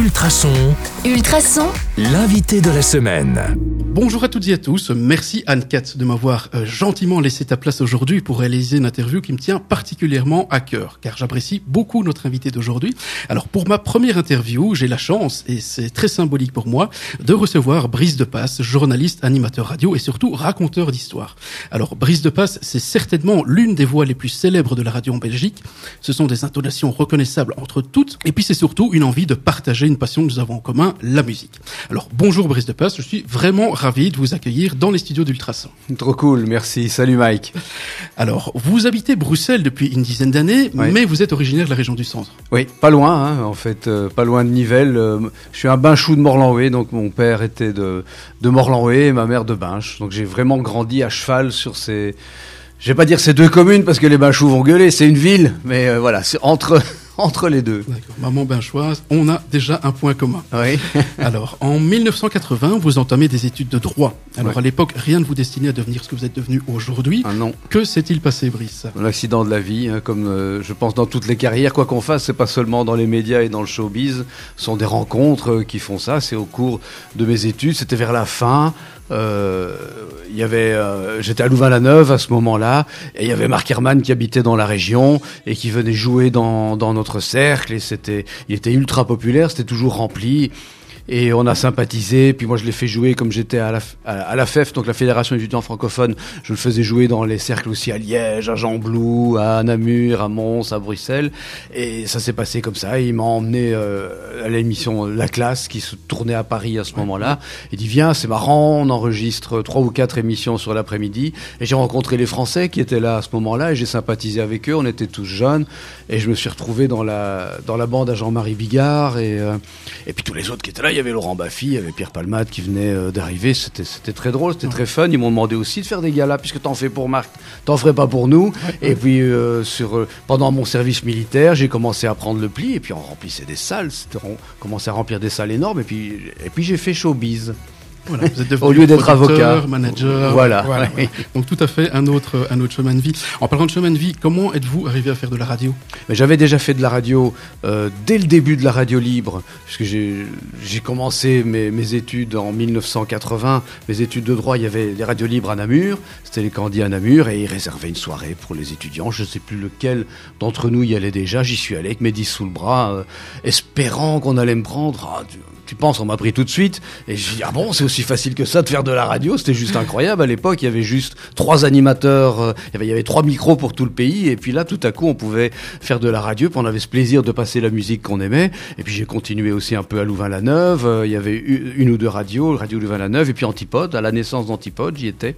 Ultrason, Ultrason, l'invité de la semaine. Bonjour à toutes et à tous. Merci Anne-Cat de m'avoir euh, gentiment laissé ta place aujourd'hui pour réaliser une interview qui me tient particulièrement à cœur, car j'apprécie beaucoup notre invité d'aujourd'hui. Alors pour ma première interview, j'ai la chance, et c'est très symbolique pour moi, de recevoir Brice de Passe, journaliste, animateur radio et surtout raconteur d'histoire. Alors Brice de Passe, c'est certainement l'une des voix les plus célèbres de la radio en Belgique. Ce sont des intonations reconnaissables entre toutes, et puis c'est surtout une envie de partager une passion que nous avons en commun, la musique. Alors bonjour Brice de Passe, je suis vraiment ravi de vous accueillir dans les studios d'Ultrason. Trop cool, merci. Salut Mike. Alors, vous habitez Bruxelles depuis une dizaine d'années, mais vous êtes originaire de la région du centre. Oui, pas loin, hein, en fait, euh, pas loin de Nivelles. Euh, je suis un Binchou de Morlanoué, donc mon père était de, de Morlanoué et ma mère de Binche. Donc j'ai vraiment grandi à cheval sur ces... Je vais pas dire ces deux communes parce que les Binchous vont gueuler, c'est une ville, mais euh, voilà, c'est entre, entre les deux. D'accord. Maman benchoise, on a déjà un point commun. Oui. Alors, en 1980, vous entamez des études de droit. Alors, Ouais. à l'époque, rien ne vous destinait à devenir ce que vous êtes devenu aujourd'hui. Ah non, Que s'est-il passé, Brice? L'accident de la vie, hein, comme euh, je pense dans toutes les carrières, quoi qu'on fasse, c'est pas seulement dans les médias et dans le showbiz, ce sont des rencontres euh, qui font ça. C'est au cours de mes études, c'était vers la fin. Euh, y avait, euh, j'étais à Louvain-la-Neuve à ce moment-là, et il y avait Marc Herman qui habitait dans la région et qui venait jouer dans, dans notre cercle. Et c'était, il était ultra populaire, c'était toujours rempli. Et on a sympathisé, puis moi je l'ai fait jouer comme j'étais à la, à, à la FEF, donc la Fédération étudiants francophones, je le faisais jouer dans les cercles aussi à Liège, à Jean-Blou, à Namur, à Mons, à Bruxelles. Et ça s'est passé comme ça. Il m'a emmené euh, à l'émission La Classe qui se tournait à Paris à ce moment-là. Il dit viens, c'est marrant, on enregistre trois ou quatre émissions sur l'après-midi. Et j'ai rencontré les Français qui étaient là à ce moment-là et j'ai sympathisé avec eux. On était tous jeunes et je me suis retrouvé dans la, dans la bande à Jean-Marie Bigard et, euh, et puis tous les autres qui étaient là. Il y avait Laurent Baffy, il y avait Pierre Palmade qui venait euh, d'arriver. C'était, c'était très drôle, c'était très fun. Ils m'ont demandé aussi de faire des galas puisque t'en fais pour Marc, t'en ferais pas pour nous. Et puis euh, sur, euh, pendant mon service militaire, j'ai commencé à prendre le pli et puis on remplissait des salles. On commençait à remplir des salles énormes et puis, et puis j'ai fait showbiz. Voilà, vous êtes Au lieu d'être avocat. manager. Voilà. Donc, tout à fait un autre, un autre chemin de vie. En parlant de chemin de vie, comment êtes-vous arrivé à faire de la radio? J'avais déjà fait de la radio euh, dès le début de la radio libre, puisque j'ai j'ai commencé mes, mes études en 1980. Mes études de droit, il y avait les radios libres à Namur, c'était les candidats à Namur, et ils réservaient une soirée pour les étudiants. Je ne sais plus lequel d'entre nous y allait déjà. J'y suis allé avec mes 10 sous le bras, euh, espérant qu'on allait me prendre. Ah, tu, penses, on m'a pris tout de suite. Et j'ai dit, ah bon, c'est aussi facile que ça de faire de la radio. C'était juste incroyable. À l'époque, il y avait juste trois animateurs, euh, il y avait- trois micros pour tout le pays. Et puis là, tout à coup, on pouvait faire de la radio. Puis on avait ce plaisir de passer la musique qu'on aimait. Et puis j'ai continué aussi un peu à Louvain-la-Neuve. Euh, Il y avait une ou deux radios, Radio Louvain-la-Neuve. Et puis Antipode, à la naissance d'Antipode, j'y étais.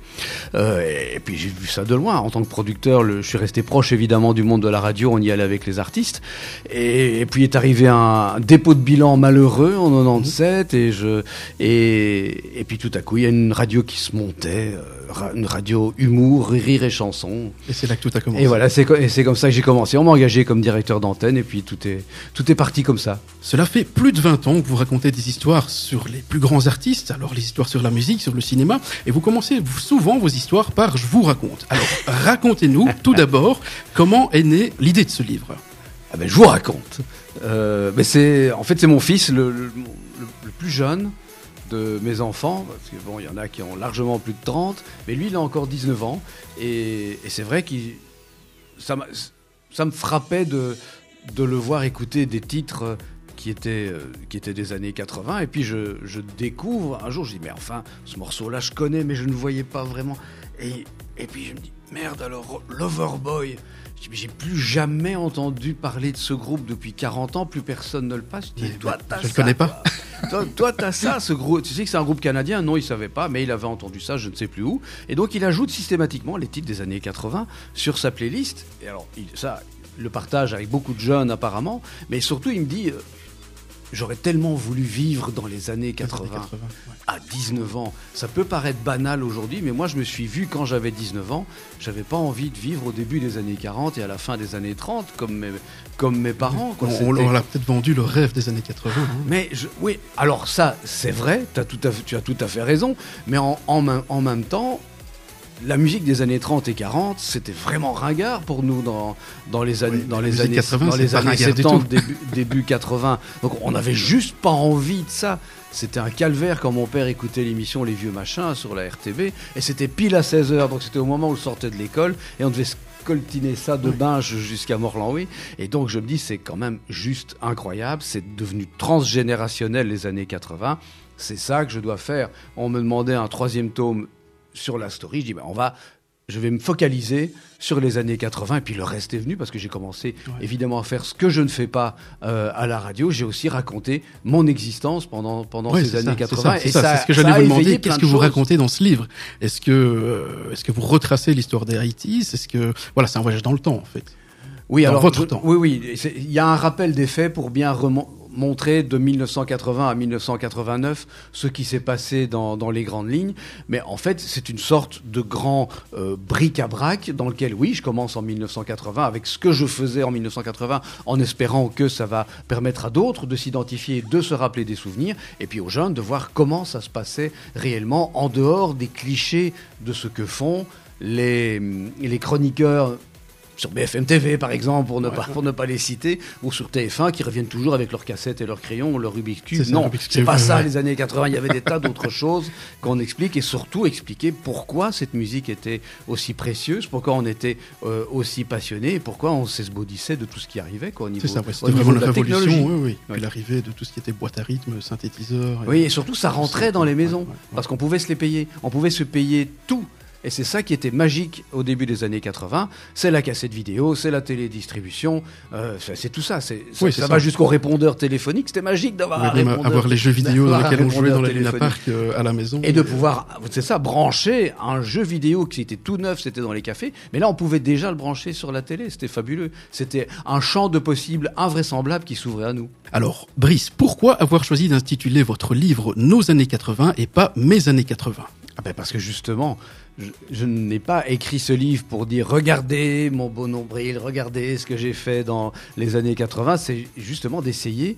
Euh, et puis j'ai vu ça de loin. En tant que producteur, je suis resté proche évidemment du monde de la radio. On y allait avec les artistes. Et, et puis est arrivé un dépôt de bilan malheureux 97 et je et, et puis tout à coup il y a une radio qui se montait, euh, une radio humour, rire et chanson. Et c'est là que tout a commencé. Et voilà, c'est c'est comme ça que j'ai commencé. On m'a engagé comme directeur d'antenne et puis tout est tout est parti comme ça. Cela fait plus de 20 ans que vous racontez des histoires sur les plus grands artistes, alors les histoires sur la musique, sur le cinéma, et vous commencez souvent vos histoires par je vous raconte. Alors racontez-nous tout d'abord comment est née l'idée de ce livre? Ah ben, je vous raconte. Euh, mais c'est, en fait, c'est mon fils, le plus jeune de mes enfants, parce que bon, il y en a qui ont largement plus de 30, mais lui, il a encore 19 ans, et, et c'est vrai qu'il, ça, ça me frappait de, de le voir écouter des titres qui étaient, euh, qui étaient des années 80, et puis je, je découvre, un jour, je dis, mais enfin, ce morceau-là, je connais, mais je ne voyais pas vraiment, et, et puis je me dis, merde, alors, Loverboy, j'ai plus jamais entendu parler de ce groupe depuis 40 ans, plus personne ne le passe. Je dis, toi, je le ça, connais pas. Toi. Toi, t'as ça, ce groupe. Tu sais que c'est un groupe canadien Non, il savait pas, mais il avait entendu ça, je ne sais plus où. Et donc, il ajoute systématiquement les titres des années 80 sur sa playlist. Et alors, il- ça, le partage avec beaucoup de jeunes apparemment, mais surtout, il me dit. J'aurais tellement voulu vivre dans les années 80, 80, ouais. à 19 ans. Ça peut paraître banal aujourd'hui, mais moi je me suis vu quand j'avais 19 ans. J'avais pas envie de vivre au début des années 40 et à la fin des années 30 comme mes, comme mes parents. quoi. On, leur a peut-être vendu le rêve des années 80. hein. mais je- oui, alors ça, c'est vrai, t'as tout à tu as tout à fait raison, mais en, en, même- en même temps, la musique des années 30 et 40, c'était vraiment ringard pour nous dans, dans les années, Oui, dans les années, 80, dans les années ringard du 70, tout. début, début 80. Donc on n'avait juste pas envie de ça. C'était un calvaire quand mon père écoutait l'émission Les Vieux Machins sur la RTB. Et c'était pile à 16h. Donc c'était au moment où je sortais de l'école. Et on devait coltiner ça de binge jusqu'à Morlanlouis. Et donc je me dis, c'est quand même juste incroyable. C'est devenu transgénérationnel les années 80. C'est ça que je dois faire. On me demandait un troisième tome sur la story. Je dis, ben, on va, je vais me focaliser sur les années 80 et puis le reste est venu parce que j'ai commencé Ouais. évidemment à faire ce que je ne fais pas euh, à la radio. J'ai aussi raconté mon existence pendant, pendant Ouais, ces c'est années ça, c'est 80. ça, c'est et ça, c'est ce que j'allais vous demander. Qu'est-ce que vous racontez dans ce livre? Est-ce que, euh, est-ce que vous retracez l'histoire des Haïtis? Est-ce que, voilà, c'est un voyage dans le temps en fait. Oui, Dans alors votre je- temps. Oui, oui. c'est- Il y a un rappel des faits pour bien remon- montrer de 1980 à 1989 ce qui s'est passé dans, dans les grandes lignes. Mais en fait, c'est une sorte de grand euh, bric-à-brac dans lequel, oui, je commence en 1980 avec ce que je faisais en 1980 en espérant que ça va permettre à d'autres de s'identifier, de se rappeler des souvenirs, et puis aux jeunes de voir comment ça se passait réellement en dehors des clichés de ce que font les, les chroniqueurs sur BFM TV par exemple, pour ne, Ouais. pas, pour ne pas les citer, ou sur TF1 qui reviennent toujours avec leurs cassettes et leurs crayons, leur Rubik's Cube. Non, c'est pas ça les années 80. Il y avait des tas d'autres choses qu'on explique et surtout expliquer pourquoi cette musique était aussi précieuse, pourquoi on était euh, aussi passionné et pourquoi on s'esbaudissait de tout ce qui arrivait quoi, au niveau, C'est ça, ouais, au c'était niveau vraiment de une la révolution. Oui, oui. Ouais. L'arrivée de tout ce qui était boîte à rythme, synthétiseur. Oui, et surtout, ça rentrait dans les maisons. Parce qu'on pouvait se les payer. On pouvait se payer tout. Et c'est ça qui était magique au début des années 80. C'est la cassette vidéo, c'est la télédistribution, euh, c'est tout ça. C'est, ça, Oui, c'est ça ça. va jusqu'au répondeur téléphonique. C'était magique d'avoir Oui, avoir les jeux vidéo dans lesquels on jouait dans les Luna. Park euh, à la maison. Et de pouvoir, c'est ça, brancher un jeu vidéo qui était tout neuf, c'était dans les cafés. Mais là, on pouvait déjà le brancher sur la télé. C'était fabuleux. C'était un champ de possibles invraisemblable qui s'ouvrait à nous. Alors, Brice, pourquoi avoir choisi d'intituler votre livre Nos années 80 et pas Mes années 80 Ah ben parce que justement, je, je n'ai pas écrit ce livre pour dire regardez mon beau nombril, regardez ce que j'ai fait dans les années 80. C'est justement d'essayer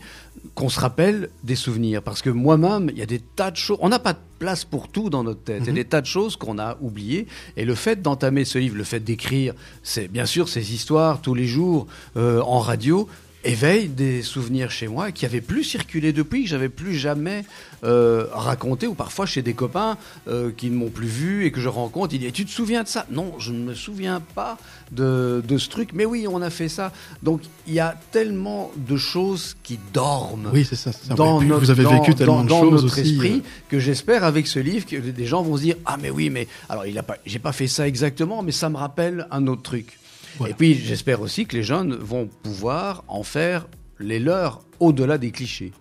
qu'on se rappelle des souvenirs. Parce que moi-même, il y a des tas de choses. On n'a pas de place pour tout dans notre tête. Il y a Mhm. des tas de choses qu'on a oubliées. Et le fait d'entamer ce livre, le fait d'écrire, c'est bien sûr ces histoires tous les jours euh, en radio éveille des souvenirs chez moi qui avaient plus circulé depuis, que j'avais plus jamais euh, raconté, ou parfois chez des copains euh, qui ne m'ont plus vu et que je rencontre, ils disent Tu te souviens de ça? Non, je ne me souviens pas de, de ce truc, mais oui, on a fait ça. Donc il y a tellement de choses qui dorment Oui, c'est ça. dans notre, vous avez dans- vécu tellement dans- de dans choses notre aussi. esprit euh, que j'espère avec ce livre que des gens vont se dire ah mais oui mais alors il a pas j'ai pas fait ça exactement mais ça me rappelle un autre truc Voilà. et puis j'espère aussi que les jeunes vont pouvoir en faire les leurs au-delà des clichés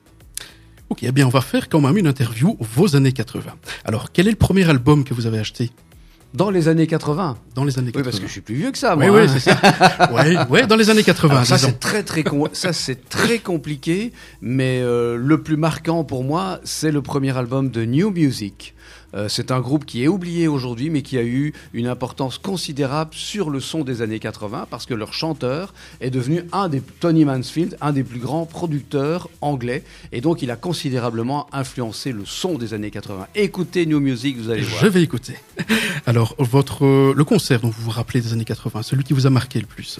Ok, eh bien, on va faire quand même une interview vos années 80. Alors, quel est le premier album que vous avez acheté? Dans les années 80 dans les années 80 oui parce que je suis plus vieux que ça moi Oui, oui, hein. c'est ça. oui, ouais, dans les années 80. Alors ça disons. c'est très très con- ça c'est très compliqué, mais euh, le plus marquant pour moi c'est le premier album de New Music. Euh, c'est un groupe qui est oublié aujourd'hui, mais qui a eu une importance considérable sur le son des années 80, parce que leur chanteur est devenu un des Tony Mansfield, un des plus grands producteurs anglais, et donc il a considérablement influencé le son des années 80. Écoutez New Music, vous allez voir. Je vais écouter. Alors, votre, euh, le concert dont vous vous rappelez des années 80, celui qui vous a marqué le plus?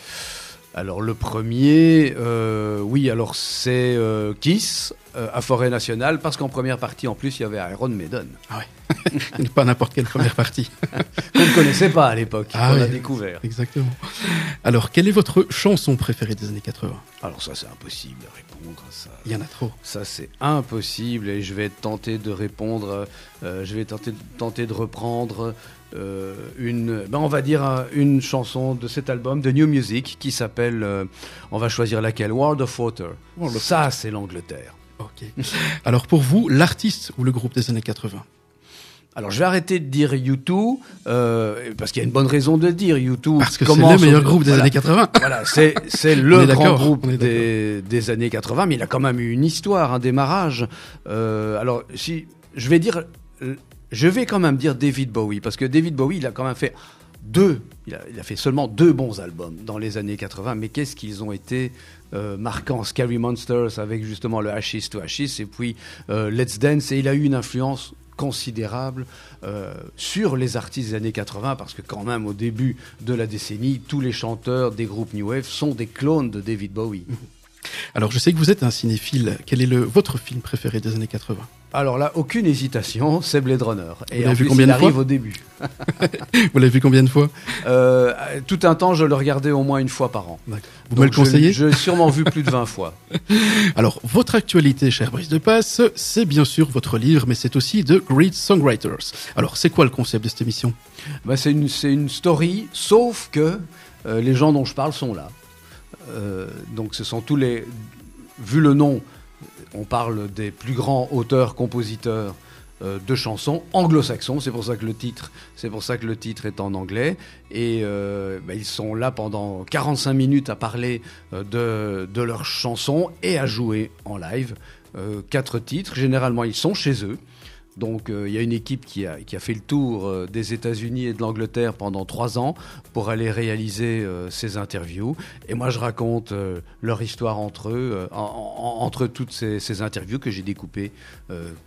Alors le premier, euh, oui, alors c'est euh, Kiss euh, à Forêt Nationale, parce qu'en première partie, en plus, il y avait Iron Maiden, Ah ouais. Pas n'importe quelle première partie. qu'on ne connaissait pas à l'époque, Ah oui. a découvert. Exactement. Alors, quelle est votre chanson préférée des années 80 Alors ça, c'est impossible de répondre à ça. Il y en a trop. Ça, c'est impossible et je vais tenter de répondre, euh, je vais tenter, tenter de reprendre euh, une, ben, on va dire euh, une chanson de cet album de New Music qui s'appelle, euh, on va choisir laquelle, World of Water. World of Ça, c'est l'Angleterre. Ok. Alors, pour vous, l'artiste ou le groupe des années 80 Alors, je vais arrêter de dire U2, euh, parce qu'il y a une bonne raison de le dire. U2 Parce que c'est le meilleur au- groupe des voilà. années 80. Voilà, c'est c'est le grand groupe des, des années 80, mais il a quand même eu une histoire, un démarrage. Euh, alors, si je vais dire, je vais quand même dire David Bowie, parce que David Bowie, il a quand même fait deux, il a, il a fait seulement deux bons albums dans les années 80, mais qu'est-ce qu'ils ont été euh, marquants? Scary Monsters avec justement le Ashes to Ashes et puis Let's Dance, et il a eu une influence considérable euh, sur les artistes des années 80, parce que quand même au début de la décennie, tous les chanteurs des groupes New Wave sont des clones de David Bowie. Alors, je sais que vous êtes un cinéphile. Quel est le, votre film préféré des années 80 Alors là, aucune hésitation, c'est Blade Runner. Vous Et l'avez en vu plus, combien il de fois arrive au début. Vous l'avez vu combien de fois Euh, tout un temps, je le regardais au moins une fois par an. Vous Donc, me le conseillez Je l'ai sûrement vu plus de 20 fois. Alors, votre actualité, cher Brice de Passe, c'est bien sûr votre livre, mais c'est aussi The Great Songwriters. Alors, c'est quoi le concept de cette émission? Bah, c'est une, une story, sauf que euh, les gens dont je parle sont là. Euh, donc ce sont tous les... Vu le nom, on parle des plus grands auteurs-compositeurs euh, de chansons anglo-saxons. C'est pour ça que le titre, est en anglais. Et euh, bah, ils sont là pendant 45 minutes à parler euh, de, leurs chansons et à jouer en live. Quatre titres. Généralement, ils sont chez eux. Donc euh, il y a une équipe qui a, fait le tour euh, des États-Unis et de l'Angleterre pendant trois ans pour aller réaliser euh, ces interviews. Et moi je raconte leur histoire entre eux, en- en- entre toutes ces, interviews que j'ai découpées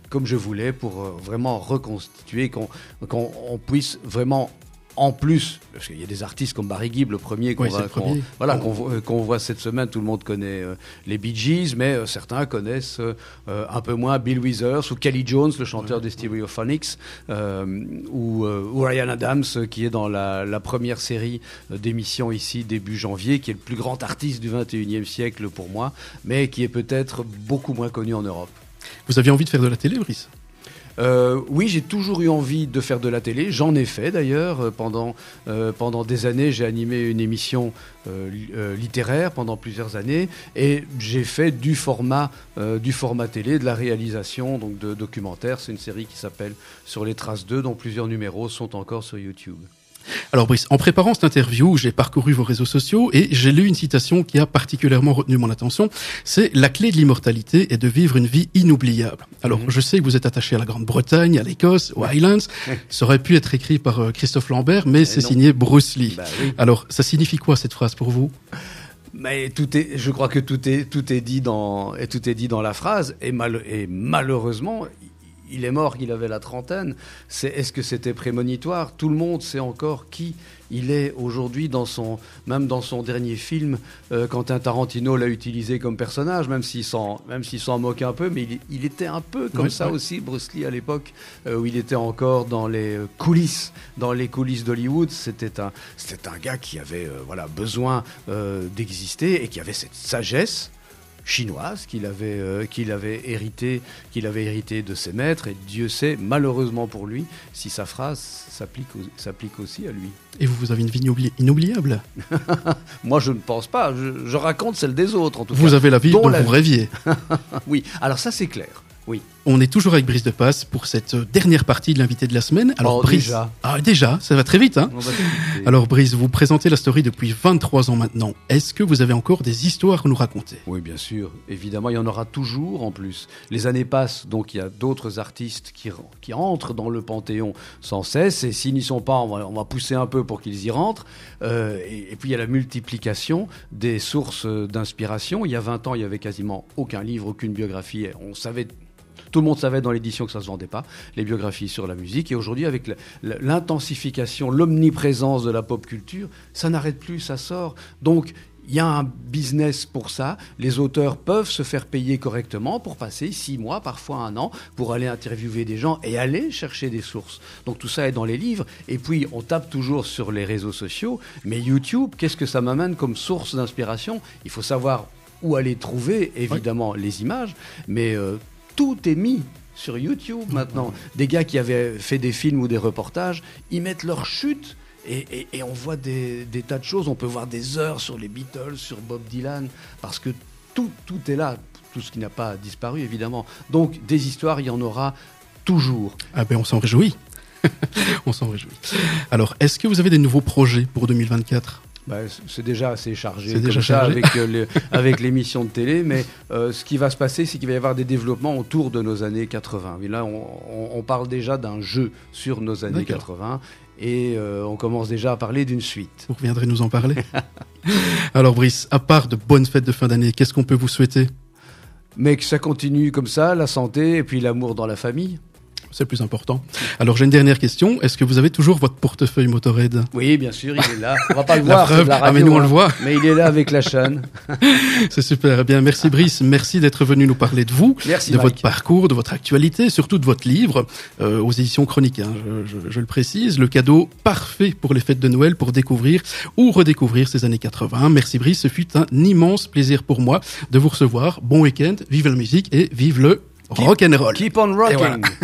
comme je voulais pour vraiment reconstituer, qu'on qu'on on puisse vraiment en plus, parce qu'il y a des artistes comme Barry Gibb, le premier qu'on Oui, va- voilà, On- qu'on voit- cette semaine, tout le monde connaît euh, les Bee Gees, mais euh, certains connaissent euh, un peu moins Bill Withers ou Kelly Jones, le chanteur des Stereophonics, ou, ou Ryan Adams, qui est dans la, la première série d'émissions ici début janvier, qui est le plus grand artiste du 21e siècle pour moi, mais qui est peut-être beaucoup moins connu en Europe. Vous aviez envie de faire de la télé, Brice? Euh, oui, j'ai toujours eu envie de faire de la télé. J'en ai fait d'ailleurs. Euh, Pendant, euh, pendant des années, j'ai animé une émission li- littéraire pendant plusieurs années. Et j'ai fait du format, du format télé, de la réalisation donc de documentaires. C'est une série qui s'appelle Sur les traces 2, dont plusieurs numéros sont encore sur YouTube. Alors Brice, en préparant cette interview, j'ai parcouru vos réseaux sociaux et j'ai lu une citation qui a particulièrement retenu mon attention. C'est la clé de l'immortalité est de vivre une vie inoubliable. Alors Mhm. je sais que vous êtes attaché à la Grande-Bretagne, à l'Écosse, aux Highlands. Ça aurait pu être écrit par euh, Christophe Lambert, mais c'est signé Bruce Lee. Bah oui. Alors ça signifie quoi cette phrase pour vous? Mais tout est, je crois que tout est, tout est dit dans, et tout est dit dans la phrase. Et, mal, et malheureusement, il est mort, il avait la trentaine. C'est, est-ce que c'était prémonitoire? Tout le monde sait encore qui il est aujourd'hui dans son, même dans son dernier film. euh, Quentin Tarantino l'a utilisé comme personnage, même s'il s'en, même s'il s'en moque un peu, mais il, il était un peu comme Oui, ça oui. aussi, Bruce Lee à l'époque, euh, où il était encore dans les euh, coulisses, dans les coulisses d'Hollywood. C'était un, c'était un gars qui avait, euh, voilà, besoin d'exister et qui avait cette sagesse chinoise qu'il avait, euh, qu'il avait hérité, qu'il avait hérité de ses maîtres. Et Dieu sait, malheureusement pour lui, si sa phrase s'applique, au- s'applique aussi à lui. Et vous, vous avez une vie inoubli- inoubliable Moi, je ne pense pas. Je, je raconte celle des autres, en tout Vous cas. avez la vie dont dont la vous vie. rêviez. Oui. Alors ça, c'est clair. Oui. On est toujours avec Brice de Passe pour cette euh, dernière partie de l'invité de la semaine. Alors Oh, Brice, déjà. ah déjà, ça va très vite, hein. Alors Brice, vous présentez la story depuis 23 ans maintenant. Est-ce que vous avez encore des histoires à nous raconter? Oui, bien sûr. Évidemment, il y en aura toujours en plus. Les années passent, donc il y a d'autres artistes qui, qui entrent dans le Panthéon sans cesse. Et s'ils n'y sont pas, on va, on va pousser un peu pour qu'ils y rentrent. Euh, et, et puis il y a la multiplication des sources euh, d'inspiration. Il y a 20 ans, il y avait quasiment aucun livre, aucune biographie. On savait tout le monde savait dans l'édition que ça se vendait pas, les biographies sur la musique. Et aujourd'hui, avec l'intensification, l'omniprésence de la pop culture, ça n'arrête plus, ça sort. Donc, il y a un business pour ça. Les auteurs peuvent se faire payer correctement pour passer six mois, parfois un an, pour aller interviewer des gens et aller chercher des sources. Donc tout ça est dans les livres. Et puis on tape toujours sur les réseaux sociaux. Mais YouTube, qu'est-ce que ça m'amène comme source d'inspiration? Il faut savoir où aller trouver, évidemment, les images. Mais euh, tout est mis sur YouTube maintenant. Des gars qui avaient fait des films ou des reportages, ils mettent leur chute. Et, on voit des, des tas de choses. On peut voir des heures sur les Beatles, sur Bob Dylan, parce que tout, tout est là. Tout ce qui n'a pas disparu, évidemment. Donc, des histoires, il y en aura toujours. Ah ben on s'en réjouit. on s'en réjouit. Alors, est-ce que vous avez des nouveaux projets pour 2024 Bah, c'est déjà assez chargé, comme déjà ça, chargé. avec, euh, avec l'émission de télé, mais euh, ce qui va se passer, c'est qu'il va y avoir des développements autour de nos années 80. Et là, on, on- on parle déjà d'un jeu sur nos années D'accord. 80, et euh, on commence déjà à parler d'une suite. Vous reviendrez nous en parler Alors Brice, à part de bonnes fêtes de fin d'année, qu'est-ce qu'on peut vous souhaiter? Mais que ça continue comme ça, la santé, et puis l'amour dans la famille. C'est le plus important. Alors j'ai une dernière question. Est-ce que vous avez toujours votre portefeuille Motorhead? Oui, bien sûr, il est là. On va pas le La voir, c'est preuve. la Ah, mais nous, on hein. le voit. Mais il est là avec la chaîne. C'est super. Eh bien, merci Brice. Merci d'être venu nous parler de vous, Merci, de Mike. votre parcours, de votre actualité, surtout de votre livre euh, aux éditions Chroniques. hein, je, je- je le précise, le cadeau parfait pour les fêtes de Noël pour découvrir ou redécouvrir ces années 80. Merci Brice. Ce fut un immense plaisir pour moi de vous recevoir. Bon week-end. Vive la musique et vive le rock and roll. Keep on voilà. rocking.